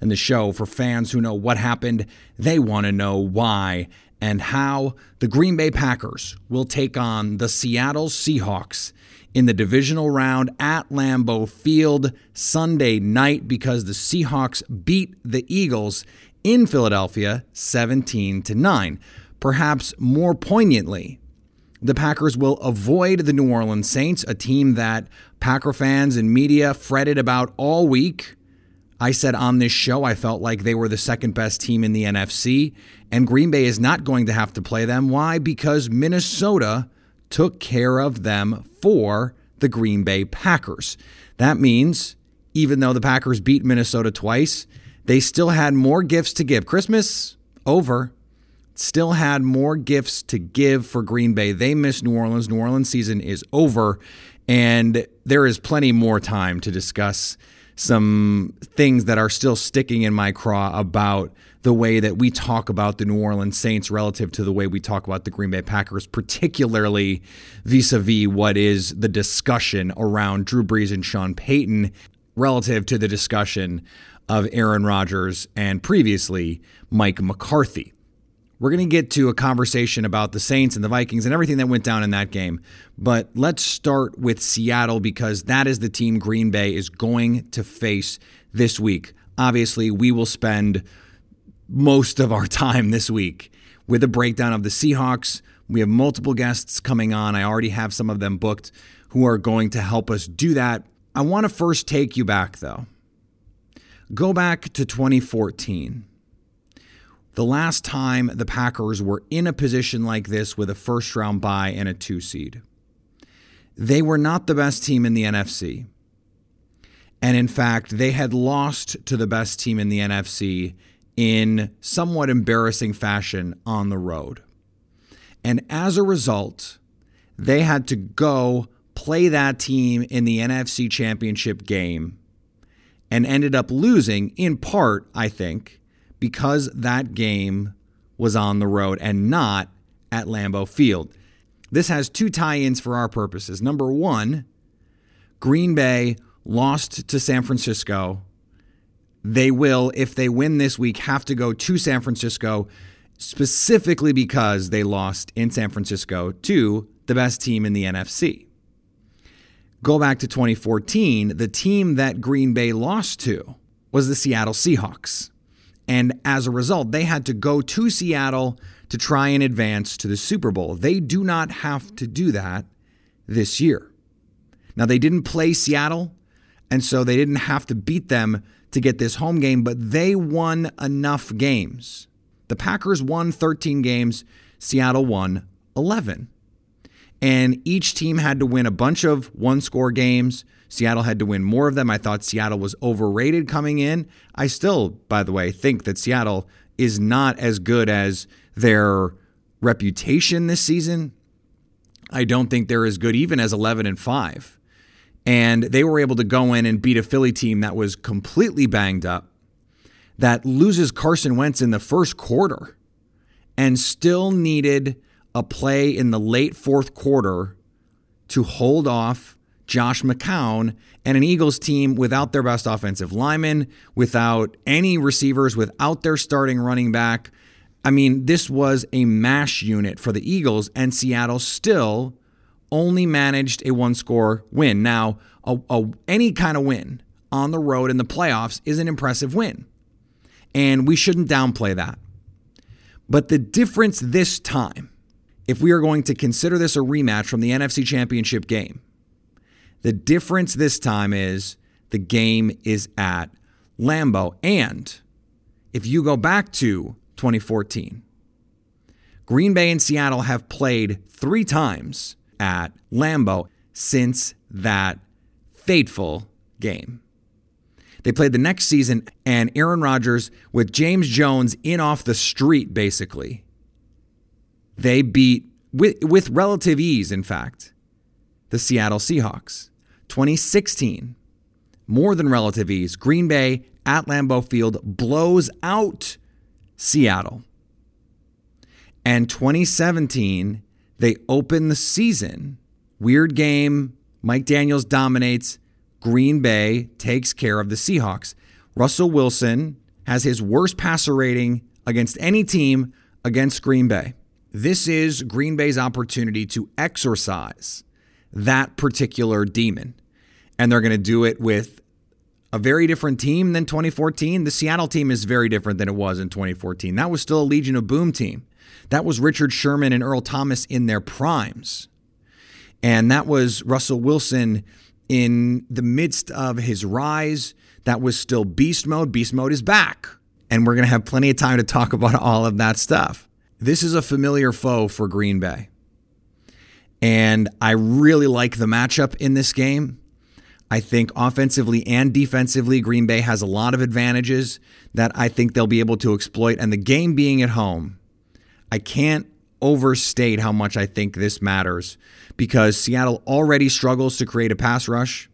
and the show for fans who know what happened. They want to know why and how the Green Bay Packers will take on the Seattle Seahawks in the divisional round at Lambeau Field Sunday night because the Seahawks beat the Eagles in Philadelphia 17 to 9. Perhaps more poignantly, the Packers will avoid the New Orleans Saints, a team that Packer fans and media fretted about all week. I said on this show I felt like they were the second best team in the NFC, and Green Bay is not going to have to play them. Why? Because Minnesota took care of them for the Green Bay Packers. That means even though the Packers beat Minnesota twice, they still had more gifts to give. Christmas over. Still had more gifts to give for Green Bay. They missed New Orleans. New Orleans season is over, and there is plenty more time to discuss some things that are still sticking in my craw about the way that we talk about the New Orleans Saints relative to the way we talk about the Green Bay Packers, particularly vis a vis what is the discussion around Drew Brees and Sean Payton relative to the discussion of Aaron Rodgers and previously Mike McCarthy. We're going to get to a conversation about the Saints and the Vikings and everything that went down in that game. But let's start with Seattle because that is the team Green Bay is going to face this week. Obviously, we will spend most of our time this week with a breakdown of the Seahawks. We have multiple guests coming on. I already have some of them booked who are going to help us do that. I want to first take you back, though. Go back to 2014. The last time the Packers were in a position like this with a first round bye and a two seed. They were not the best team in the NFC. And in fact, they had lost to the best team in the NFC in somewhat embarrassing fashion on the road. And as a result, they had to go play that team in the NFC Championship game and ended up losing, in part, I think, because that game was on the road and not at Lambeau Field. This has two tie ins for our purposes. Number one, Green Bay lost to San Francisco they will, if they win this week, have to go to San Francisco specifically because they lost in San Francisco to the best team in the NFC. Go back to 2014, the team that Green Bay lost to was the Seattle Seahawks. And as a result, they had to go to Seattle to try and advance to the Super Bowl. They do not have to do that this year. Now, they didn't play Seattle, and so they didn't have to beat them to get this home game, but they won enough games. The Packers won 13 games, Seattle won 11. And each team had to win a bunch of one score games. Seattle had to win more of them. I thought Seattle was overrated coming in. I still, by the way, think that Seattle is not as good as their reputation this season. I don't think they're as good even as 11 and 5. And they were able to go in and beat a Philly team that was completely banged up, that loses Carson Wentz in the first quarter, and still needed a play in the late fourth quarter to hold off Josh McCown and an Eagles team without their best offensive lineman, without any receivers, without their starting running back. I mean, this was a mash unit for the Eagles, and Seattle still only managed a one score win. Now, a, a, any kind of win on the road in the playoffs is an impressive win. And we shouldn't downplay that. But the difference this time, if we are going to consider this a rematch from the NFC Championship game, the difference this time is the game is at Lambeau. And if you go back to 2014, Green Bay and Seattle have played three times at Lambeau since that fateful game. They played the next season, and Aaron Rodgers, with James Jones in off the street, basically, they beat, with, with relative ease, in fact, the Seattle Seahawks. 2016, more than relative ease, Green Bay at Lambeau Field blows out Seattle. And 2017, they open the season. Weird game. Mike Daniels dominates. Green Bay takes care of the Seahawks. Russell Wilson has his worst passer rating against any team against Green Bay. This is Green Bay's opportunity to exorcise that particular demon. And they're going to do it with a very different team than 2014. The Seattle team is very different than it was in 2014. That was still a Legion of Boom team. That was Richard Sherman and Earl Thomas in their primes. And that was Russell Wilson in the midst of his rise. That was still beast mode. Beast mode is back. And we're going to have plenty of time to talk about all of that stuff. This is a familiar foe for Green Bay. And I really like the matchup in this game. I think offensively and defensively, Green Bay has a lot of advantages that I think they'll be able to exploit. And the game being at home, I can't overstate how much I think this matters because Seattle already struggles to create a pass rush.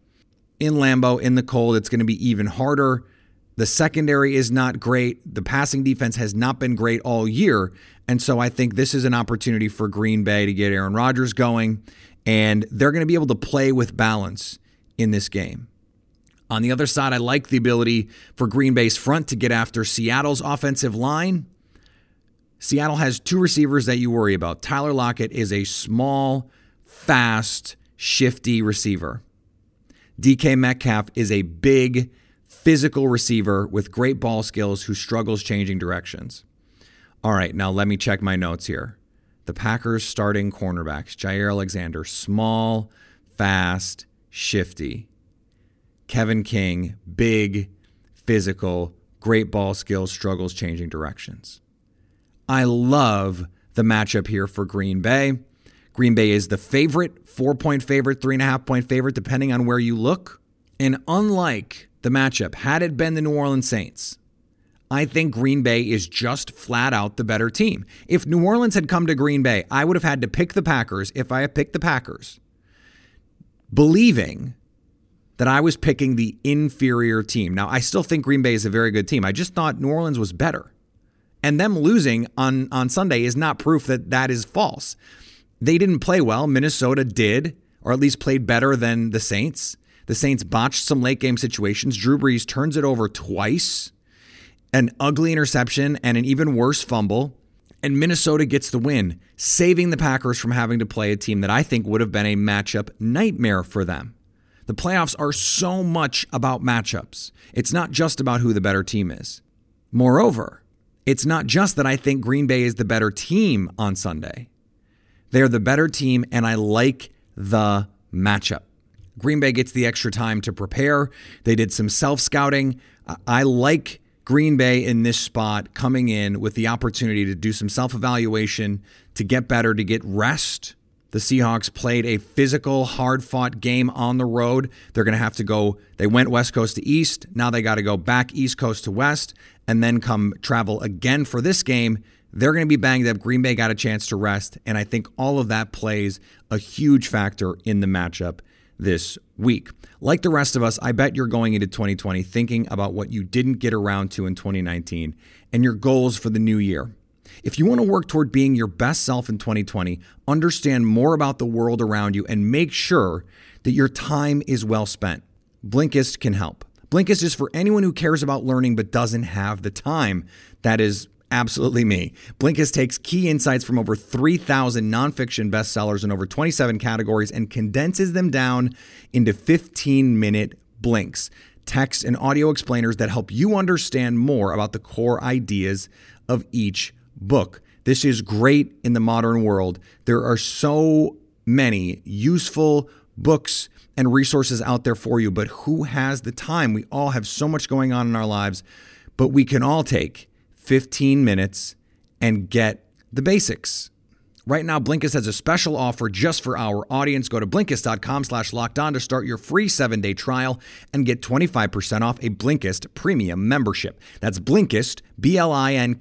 In Lambeau, in the cold, it's going to be even harder. The secondary is not great. The passing defense has not been great all year. And so I think this is an opportunity for Green Bay to get Aaron Rodgers going, and they're going to be able to play with balance in this game. On the other side, I like the ability for Green Bay's front to get after Seattle's offensive line. Seattle has two receivers that you worry about. Tyler Lockett is a small, fast, shifty receiver. DK Metcalf is a big, physical receiver with great ball skills who struggles changing directions. All right, now let me check my notes here. The Packers starting cornerbacks Jaire Alexander, small, fast, shifty. Kevin King, big, physical, great ball skills, struggles changing directions. I love the matchup here for Green Bay. Green Bay is the favorite, four point favorite, three and a half point favorite, depending on where you look. And unlike the matchup, had it been the New Orleans Saints, I think Green Bay is just flat out the better team. If New Orleans had come to Green Bay, I would have had to pick the Packers if I had picked the Packers, believing that I was picking the inferior team. Now, I still think Green Bay is a very good team. I just thought New Orleans was better. And them losing on, on Sunday is not proof that that is false. They didn't play well. Minnesota did, or at least played better than the Saints. The Saints botched some late game situations. Drew Brees turns it over twice, an ugly interception, and an even worse fumble. And Minnesota gets the win, saving the Packers from having to play a team that I think would have been a matchup nightmare for them. The playoffs are so much about matchups. It's not just about who the better team is. Moreover, it's not just that I think Green Bay is the better team on Sunday. They're the better team, and I like the matchup. Green Bay gets the extra time to prepare. They did some self scouting. I like Green Bay in this spot coming in with the opportunity to do some self evaluation, to get better, to get rest. The Seahawks played a physical, hard fought game on the road. They're going to have to go, they went West Coast to East. Now they got to go back East Coast to West and then come travel again for this game. They're going to be banged up. Green Bay got a chance to rest. And I think all of that plays a huge factor in the matchup this week. Like the rest of us, I bet you're going into 2020 thinking about what you didn't get around to in 2019 and your goals for the new year. If you want to work toward being your best self in 2020, understand more about the world around you and make sure that your time is well spent. Blinkist can help. Blinkist is for anyone who cares about learning but doesn't have the time. That is absolutely me. Blinkist takes key insights from over 3,000 nonfiction bestsellers in over 27 categories and condenses them down into 15 minute blinks. text, and audio explainers that help you understand more about the core ideas of each book. This is great in the modern world. There are so many useful books and resources out there for you, but who has the time? We all have so much going on in our lives, but we can all take 15 minutes and get the basics. Right now, Blinkist has a special offer just for our audience. Go to Blinkist.com slash locked on to start your free seven-day trial and get 25% off a Blinkist premium membership. That's Blinkist, B-L-I-N-K-I-S-T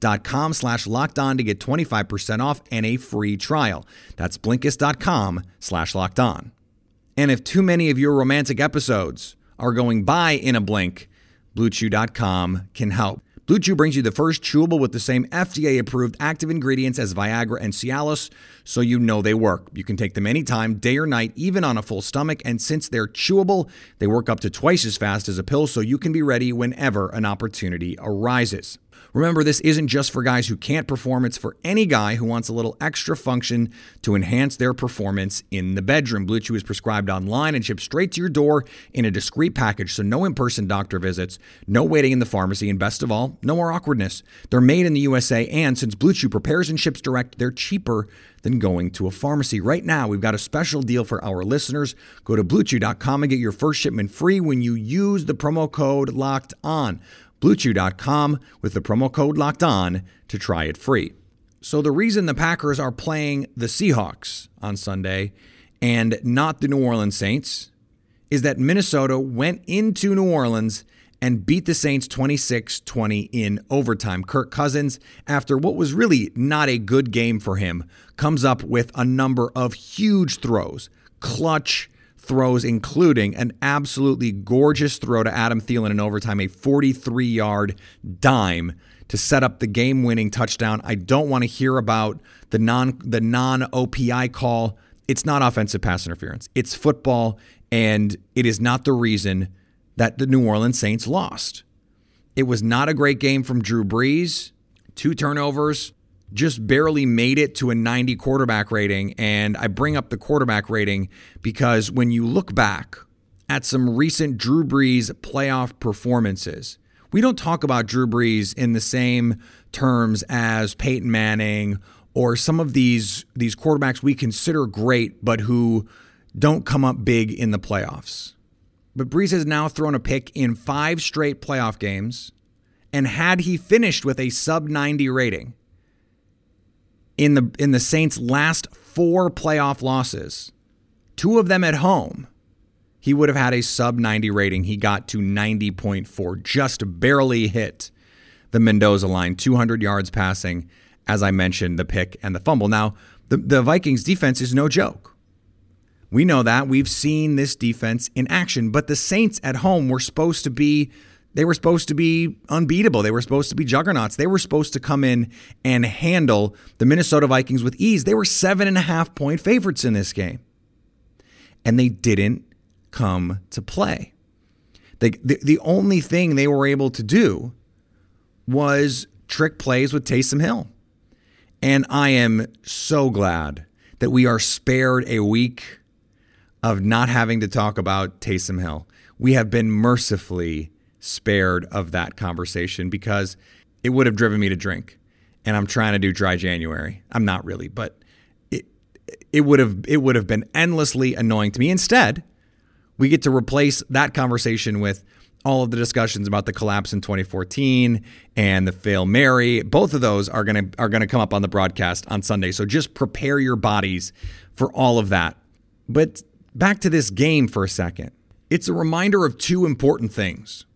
dot com slash locked on to get 25% off and a free trial. That's Blinkist.com slash locked on. And if too many of your romantic episodes are going by in a blink, BlueChew.com can help. Blue Chew brings you the first chewable with the same FDA approved active ingredients as Viagra and Cialis, so you know they work. You can take them anytime, day or night, even on a full stomach. And since they're chewable, they work up to twice as fast as a pill, so you can be ready whenever an opportunity arises. Remember, this isn't just for guys who can't perform, it's for any guy who wants a little extra function to enhance their performance in the bedroom. Blue Chew is prescribed online and shipped straight to your door in a discreet package, so no in person doctor visits, no waiting in the pharmacy, and best of all, no more awkwardness. They're made in the USA, and since Blue Chew prepares and ships direct, they're cheaper than going to a pharmacy. Right now, we've got a special deal for our listeners. Go to bluechew.com and get your first shipment free when you use the promo code LOCKED ON bluechew.com with the promo code locked on to try it free. So, the reason the Packers are playing the Seahawks on Sunday and not the New Orleans Saints is that Minnesota went into New Orleans and beat the Saints 26 20 in overtime. Kirk Cousins, after what was really not a good game for him, comes up with a number of huge throws, clutch throws, including an absolutely gorgeous throw to Adam Thielen in overtime, a 43 yard dime to set up the game winning touchdown. I don't want to hear about the non the non OPI call. It's not offensive pass interference. It's football and it is not the reason that the New Orleans Saints lost. It was not a great game from Drew Brees. Two turnovers, just barely made it to a 90 quarterback rating. And I bring up the quarterback rating because when you look back at some recent Drew Brees playoff performances, we don't talk about Drew Brees in the same terms as Peyton Manning or some of these these quarterbacks we consider great but who don't come up big in the playoffs. But Brees has now thrown a pick in 5 straight playoff games and had he finished with a sub 90 rating, in the in the Saints' last four playoff losses, two of them at home, he would have had a sub 90 rating. He got to 90.4, just barely hit the Mendoza line, 200 yards passing, as I mentioned, the pick and the fumble. Now, the, the Vikings defense is no joke. We know that. We've seen this defense in action, but the Saints at home were supposed to be they were supposed to be unbeatable. They were supposed to be juggernauts. They were supposed to come in and handle the Minnesota Vikings with ease. They were seven and a half point favorites in this game. And they didn't come to play. The, the only thing they were able to do was trick plays with Taysom Hill. And I am so glad that we are spared a week of not having to talk about Taysom Hill. We have been mercifully spared of that conversation because it would have driven me to drink. And I'm trying to do dry January. I'm not really, but it it would have it would have been endlessly annoying to me. Instead, we get to replace that conversation with all of the discussions about the collapse in 2014 and the fail Mary. Both of those are gonna are gonna come up on the broadcast on Sunday. So just prepare your bodies for all of that. But back to this game for a second. It's a reminder of two important things.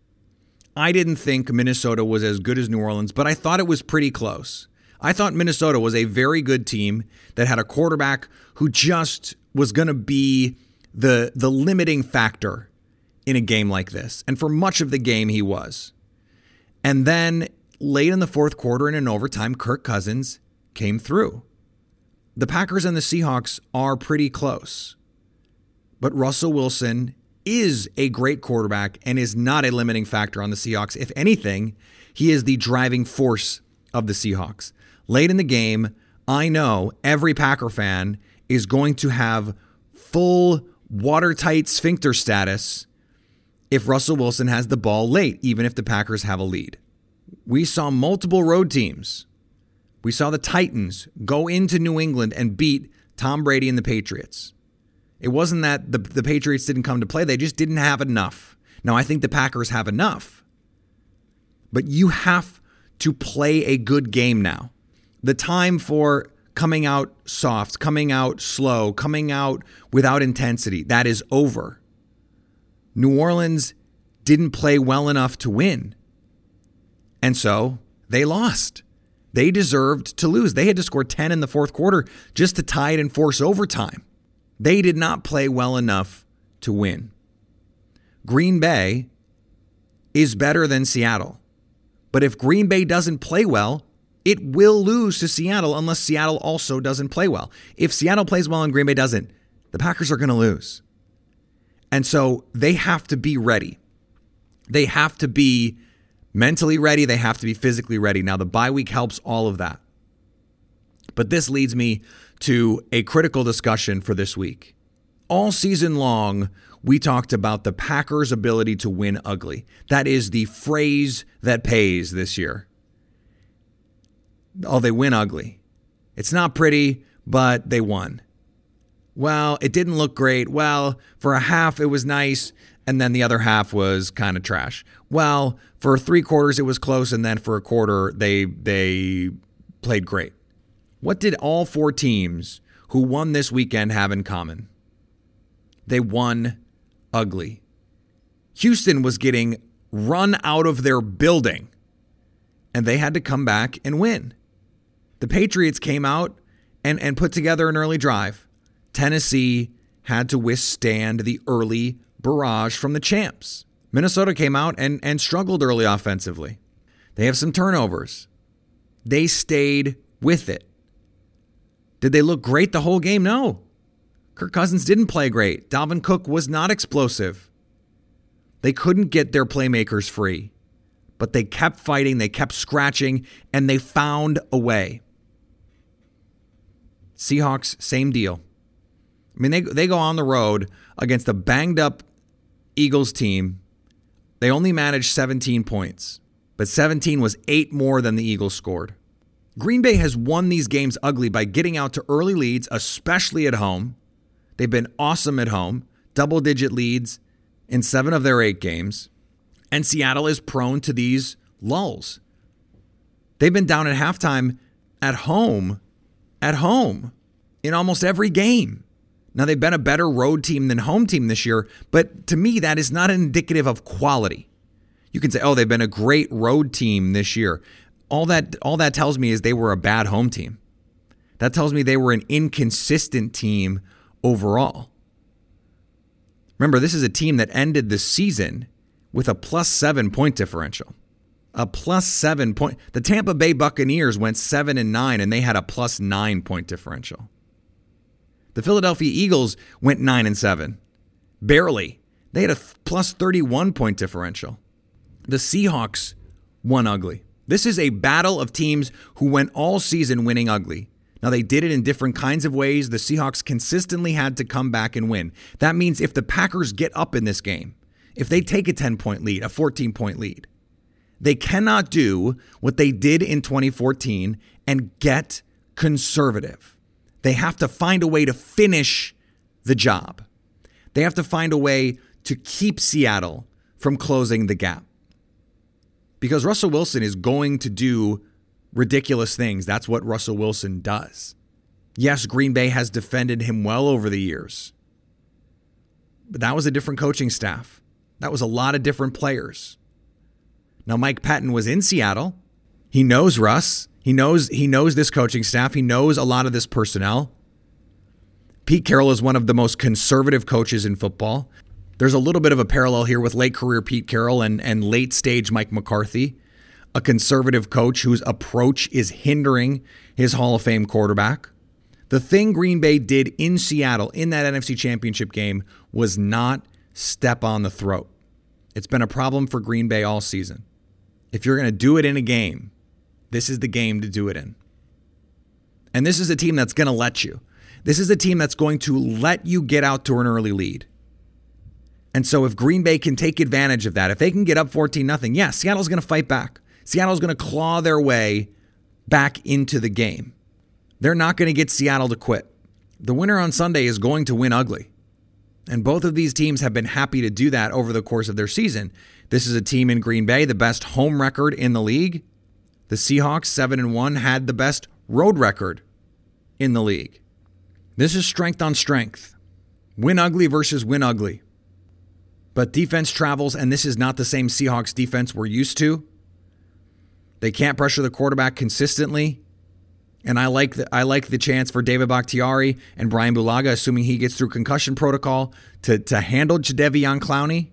I didn't think Minnesota was as good as New Orleans, but I thought it was pretty close. I thought Minnesota was a very good team that had a quarterback who just was going to be the the limiting factor in a game like this. And for much of the game he was. And then late in the fourth quarter and in overtime Kirk Cousins came through. The Packers and the Seahawks are pretty close. But Russell Wilson is a great quarterback and is not a limiting factor on the Seahawks. If anything, he is the driving force of the Seahawks. Late in the game, I know every Packer fan is going to have full watertight sphincter status if Russell Wilson has the ball late, even if the Packers have a lead. We saw multiple road teams. We saw the Titans go into New England and beat Tom Brady and the Patriots. It wasn't that the, the Patriots didn't come to play, they just didn't have enough. Now, I think the Packers have enough, but you have to play a good game now. The time for coming out soft, coming out slow, coming out without intensity, that is over. New Orleans didn't play well enough to win. And so they lost. They deserved to lose. They had to score 10 in the fourth quarter just to tie it and force overtime. They did not play well enough to win. Green Bay is better than Seattle. But if Green Bay doesn't play well, it will lose to Seattle unless Seattle also doesn't play well. If Seattle plays well and Green Bay doesn't, the Packers are going to lose. And so they have to be ready. They have to be mentally ready. They have to be physically ready. Now, the bye week helps all of that. But this leads me to a critical discussion for this week. All season long, we talked about the Packers' ability to win ugly. That is the phrase that pays this year. Oh, they win ugly. It's not pretty, but they won. Well, it didn't look great. Well, for a half, it was nice. And then the other half was kind of trash. Well, for three quarters, it was close. And then for a quarter, they, they played great. What did all four teams who won this weekend have in common? They won ugly. Houston was getting run out of their building, and they had to come back and win. The Patriots came out and, and put together an early drive. Tennessee had to withstand the early barrage from the champs. Minnesota came out and, and struggled early offensively. They have some turnovers. They stayed with it. Did they look great the whole game? No. Kirk Cousins didn't play great. Dalvin Cook was not explosive. They couldn't get their playmakers free, but they kept fighting, they kept scratching, and they found a way. Seahawks, same deal. I mean, they, they go on the road against a banged up Eagles team. They only managed 17 points, but 17 was eight more than the Eagles scored. Green Bay has won these games ugly by getting out to early leads, especially at home. They've been awesome at home, double digit leads in seven of their eight games. And Seattle is prone to these lulls. They've been down at halftime at home, at home in almost every game. Now, they've been a better road team than home team this year, but to me, that is not indicative of quality. You can say, oh, they've been a great road team this year all that all that tells me is they were a bad home team. That tells me they were an inconsistent team overall. Remember, this is a team that ended the season with a plus 7 point differential. A plus 7 point. The Tampa Bay Buccaneers went 7 and 9 and they had a plus 9 point differential. The Philadelphia Eagles went 9 and 7. Barely. They had a plus 31 point differential. The Seahawks won ugly. This is a battle of teams who went all season winning ugly. Now, they did it in different kinds of ways. The Seahawks consistently had to come back and win. That means if the Packers get up in this game, if they take a 10 point lead, a 14 point lead, they cannot do what they did in 2014 and get conservative. They have to find a way to finish the job. They have to find a way to keep Seattle from closing the gap because Russell Wilson is going to do ridiculous things. That's what Russell Wilson does. Yes, Green Bay has defended him well over the years, but that was a different coaching staff. That was a lot of different players. Now, Mike Pettine was in Seattle. He knows Russ. He knows he knows this coaching staff. He knows a lot of this personnel. Pete Carroll is one of the most conservative coaches in football. There's a little bit of a parallel here with late career Pete Carroll and, and late stage Mike McCarthy, a conservative coach whose approach is hindering his Hall of Fame quarterback. The thing Green Bay did in Seattle in that NFC Championship game was not step on the throat. It's been a problem for Green Bay all season. If you're going to do it in a game, this is the game to do it in. And this is a team that's going to let you. This is a team that's going to let you get out to an early lead. And so if Green Bay can take advantage of that, if they can get up 14 nothing, yeah, Seattle's going to fight back. Seattle's going to claw their way back into the game. They're not going to get Seattle to quit. The winner on Sunday is going to win ugly. And both of these teams have been happy to do that over the course of their season. This is a team in Green Bay, the best home record in the league. The Seahawks, 7 and 1, had the best road record in the league. This is strength on strength. Win ugly versus win ugly. But defense travels, and this is not the same Seahawks defense we're used to. They can't pressure the quarterback consistently. And I like the I like the chance for David Bakhtiari and Brian Bulaga, assuming he gets through concussion protocol, to to handle Jadeveon Clowney.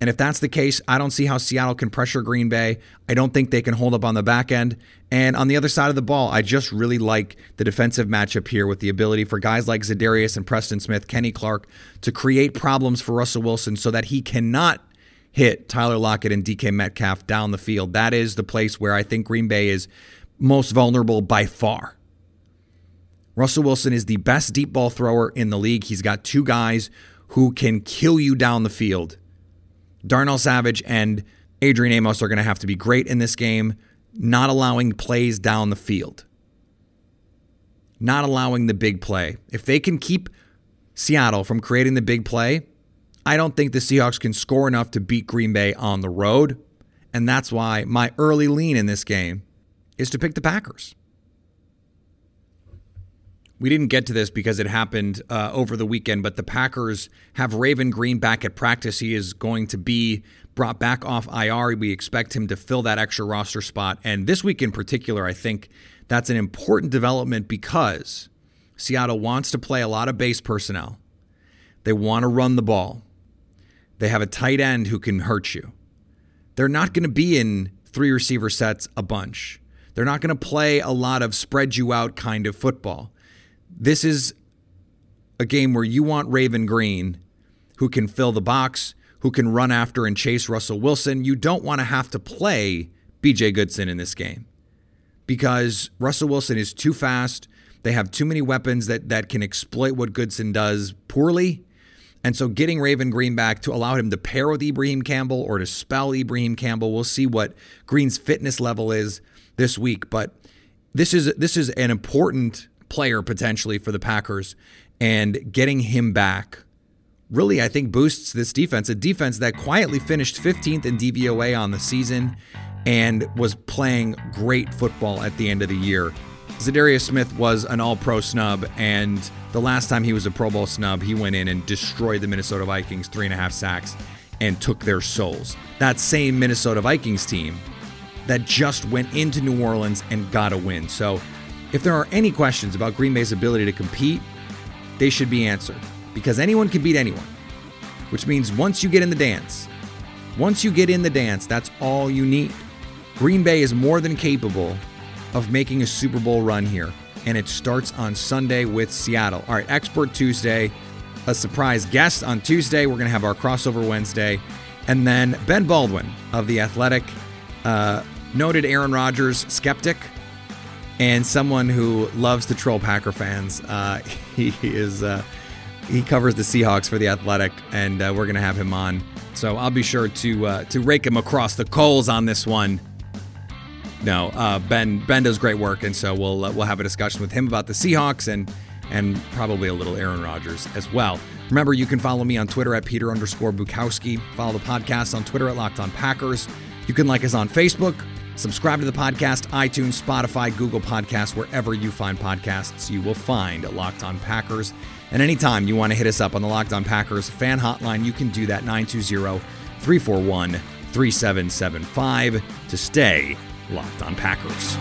And if that's the case, I don't see how Seattle can pressure Green Bay. I don't think they can hold up on the back end. And on the other side of the ball, I just really like the defensive matchup here with the ability for guys like Za'Darius and Preston Smith, Kenny Clark, to create problems for Russell Wilson so that he cannot hit Tyler Lockett and DK Metcalf down the field. That is the place where I think Green Bay is most vulnerable by far. Russell Wilson is the best deep ball thrower in the league. He's got two guys who can kill you down the field. Darnell Savage and Adrian Amos are going to have to be great in this game, not allowing plays down the field, not allowing the big play. If they can keep Seattle from creating the big play, I don't think the Seahawks can score enough to beat Green Bay on the road. And that's why my early lean in this game is to pick the Packers. We didn't get to this because it happened uh, over the weekend, but the Packers have Raven Greene back at practice. He is going to be brought back off IR. We expect him to fill that extra roster spot. And this week in particular, I think that's an important development because Seattle wants to play a lot of base personnel. They want to run the ball. They have a tight end who can hurt you. They're not going to be in three receiver sets a bunch. They're not going to play a lot of spread you out kind of football. This is a game where you want Raven Greene, who can fill the box, who can run after and chase Russell Wilson. You don't want to have to play BJ Goodson in this game because Russell Wilson is too fast. They have too many weapons that, that can exploit what Goodson does poorly. And so getting Raven Greene back to allow him to pair with Ibraheim Campbell or to spell Ibraheim Campbell, we'll see what Greene's fitness level is this week. But this is this is an important player potentially for the Packers, and getting him back really I think boosts this defense. A defense that quietly finished 15th in DVOA on the season and was playing great football at the end of the year. Za'Darius Smith was an all-pro snub, and the last time he was a Pro Bowl snub, he went in and destroyed the Minnesota Vikings, three and a half sacks, and took their souls. That same Minnesota Vikings team that just went into New Orleans and got a win. So, if there are any questions about Green Bay's ability to compete, they should be answered because anyone can beat anyone, which means once you get in the dance, once you get in the dance, that's all you need. Green Bay is more than capable of making a Super Bowl run here, and it starts on Sunday with Seattle. All right, Expert Tuesday, a surprise guest on Tuesday. We're going to have our crossover Wednesday, and then Ben Baldwin of The Athletic, uh, noted Aaron Rodgers skeptic. And someone who loves to troll Packer fans. Uh, he is uh, he covers the Seahawks for the Athletic, and uh, we're gonna have him on. So I'll be sure to uh, to rake him across the coals on this one. No, uh, Ben Ben does great work, and so we'll uh, we'll have a discussion with him about the Seahawks and and probably a little Aaron Rodgers as well. Remember, you can follow me on Twitter at Peter underscore Bukowski. Follow the podcast on Twitter at Locked On Packers. You can like us on Facebook. Subscribe to the podcast, iTunes, Spotify, Google Podcasts, wherever you find podcasts, you will find Locked On Packers. And anytime you want to hit us up on the Locked On Packers fan hotline, you can do that 920 341 3775 to stay Locked On Packers.